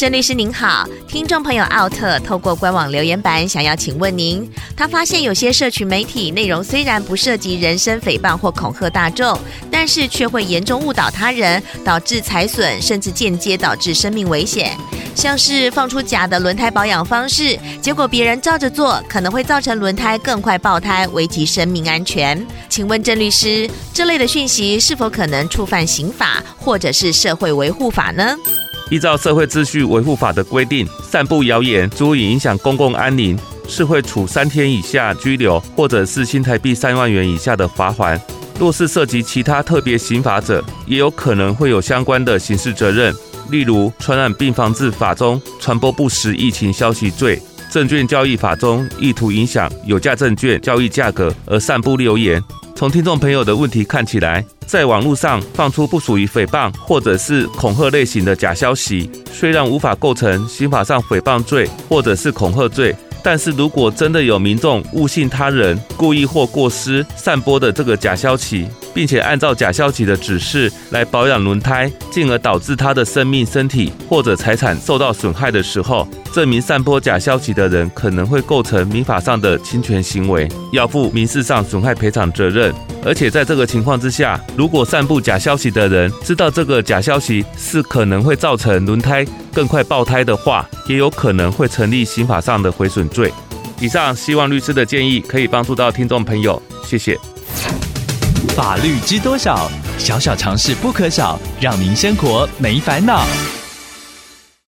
郑律师您好，听众朋友奥特透过官网留言板想要请问您，他发现有些社群媒体内容虽然不涉及人身诽谤或恐吓大众，但是却会严重误导他人，导致财损，甚至间接导致生命危险。像是放出假的轮胎保养方式，结果别人照着做，可能会造成轮胎更快爆胎，危及生命安全。请问郑律师，这类的讯息是否可能触犯刑法或者是社会维护法呢？依照社会秩序维护法的规定，散布谣言足以影响公共安宁，是会处三天以下拘留，或者是新台币三万元以下的罚锾。若是涉及其他特别刑罚者，也有可能会有相关的刑事责任，例如传染病防治法中传播不实疫情消息罪、证券交易法中意图影响有价证券交易价格而散布谣言。从听众朋友的问题看起来，在网络上放出不属于诽谤或者是恐吓类型的假消息，虽然无法构成刑法上诽谤罪或者是恐吓罪，但是如果真的有民众误信他人，故意或过失散播的这个假消息，并且按照假消息的指示来保养轮胎，进而导致他的生命、身体或者财产受到损害的时候，这名散播假消息的人可能会构成民法上的侵权行为，要负民事上损害赔偿责任。而且在这个情况之下，如果散布假消息的人知道这个假消息是可能会造成轮胎更快爆胎的话，也有可能会成立刑法上的毁损罪。以上希望律师的建议可以帮助到听众朋友，谢谢。法律知多少？小小常识不可少，让您生活没烦恼。